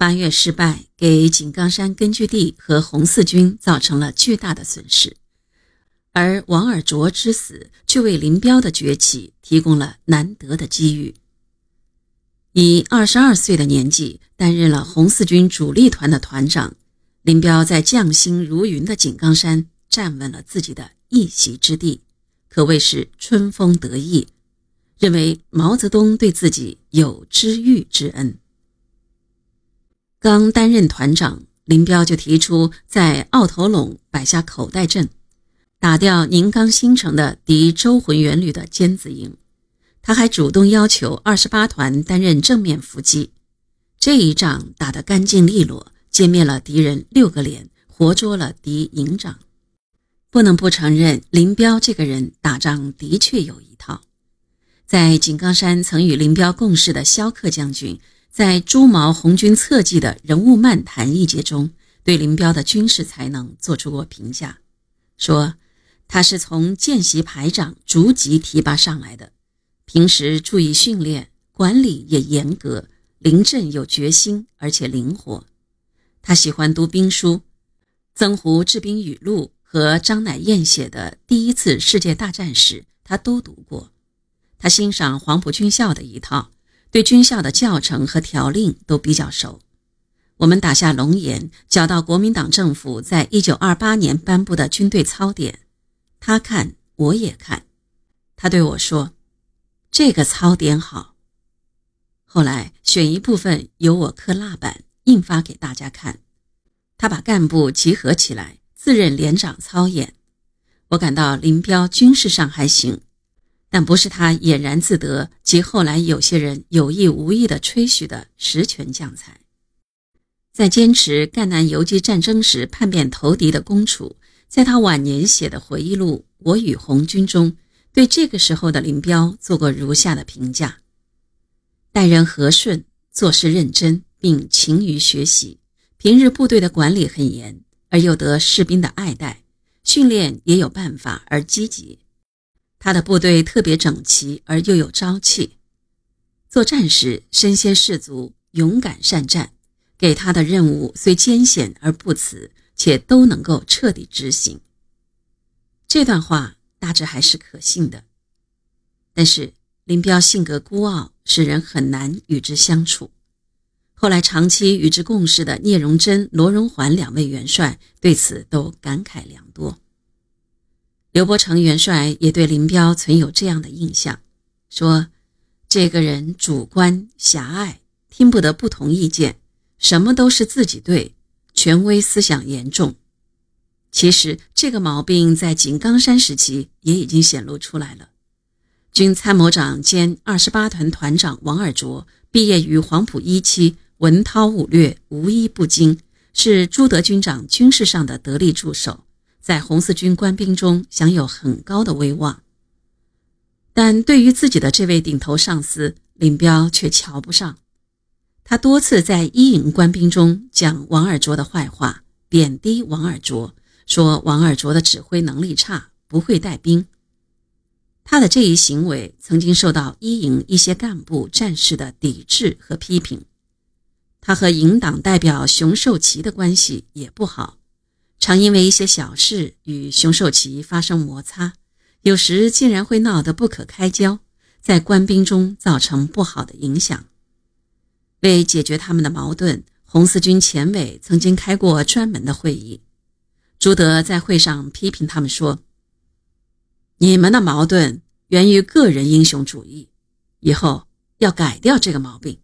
八月失败给井冈山根据地和红四军造成了巨大的损失，而王尔琢之死却为林彪的崛起提供了难得的机遇。以二十二岁的年纪担任了红四军主力团的团长，林彪在将星如云的井冈山站稳了自己的一席之地，可谓是春风得意，认为毛泽东对自己有知遇之恩。刚担任团长，林彪就提出在奥头陇摆下口袋阵，打掉宁冈新城的敌周浑元旅的尖子营。他还主动要求二十八团担任正面伏击。这一仗打得干净利落，歼灭了敌人六个连，活捉了敌营长。不能不承认，林彪这个人打仗的确有一套。在井冈山曾与林彪共事的萧克将军。在朱毛红军侧记的人物漫谈一节中，对林彪的军事才能做出过评价，说他是从见习排长逐级提拔上来的，平时注意训练，管理也严格，临阵有决心，而且灵活。他喜欢读兵书，曾胡治兵语录和张乃燕写的第一次世界大战史，他都读过。他欣赏黄埔军校的一套。对军校的教程和条令都比较熟。我们打下龙岩，缴到国民党政府在一九二八年颁布的军队操典，他看我也看。他对我说：“这个操典好。”后来选一部分由我刻蜡板印发给大家看。他把干部集合起来，自任连长操演。我感到林彪军事上还行。但不是他俨然自得，及后来有些人有意无意的吹嘘的实权将才。在坚持赣南游击战争时叛变投敌的龚楚，在他晚年写的回忆录《我与红军》中，对这个时候的林彪做过如下的评价：待人和顺，做事认真，并勤于学习。平日部队的管理很严，而又得士兵的爱戴，训练也有办法而积极。他的部队特别整齐而又有朝气，作战时身先士卒，勇敢善战。给他的任务虽艰险而不辞，且都能够彻底执行。这段话大致还是可信的。但是林彪性格孤傲，使人很难与之相处。后来长期与之共事的聂荣臻、罗荣桓两位元帅对此都感慨良多。刘伯承元帅也对林彪存有这样的印象，说：“这个人主观狭隘，听不得不同意见，什么都是自己对，权威思想严重。”其实这个毛病在井冈山时期也已经显露出来了。军参谋长兼二十八团团长王尔琢毕业于黄埔一期，文韬武略无一不精，是朱德军长军事上的得力助手。在红四军官兵中享有很高的威望，但对于自己的这位顶头上司林彪却瞧不上。他多次在一营官兵中讲王尔琢的坏话，贬低王尔琢，说王尔琢的指挥能力差，不会带兵。他的这一行为曾经受到一营一些干部战士的抵制和批评。他和营党代表熊寿奇的关系也不好。常因为一些小事与熊寿奇发生摩擦，有时竟然会闹得不可开交，在官兵中造成不好的影响。为解决他们的矛盾，红四军前委曾经开过专门的会议。朱德在会上批评他们说：“你们的矛盾源于个人英雄主义，以后要改掉这个毛病。”